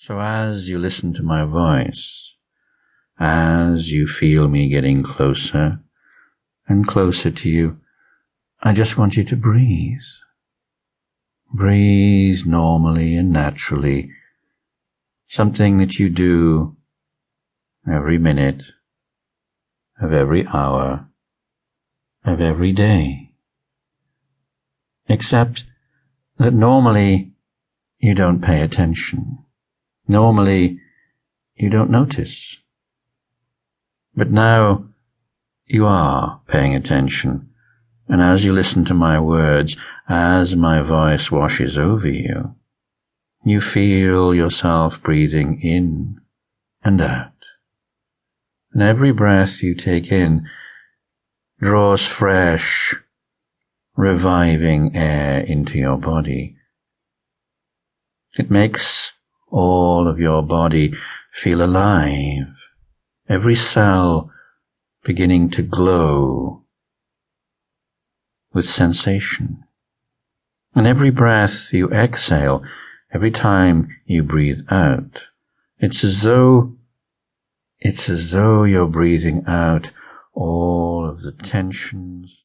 So as you listen to my voice, as you feel me getting closer and closer to you, I just want you to breathe. Breathe normally and naturally, something that you do every minute of every hour of every day. Except that normally you don't pay attention. Normally you don't notice. But now you are paying attention. And as you listen to my words, as my voice washes over you, you feel yourself breathing in and out. And every breath you take in draws fresh, reviving air into your body. It makes all of your body feel alive, every cell beginning to glow with sensation. And every breath you exhale, every time you breathe out, it's as though, it's as though you're breathing out all of the tensions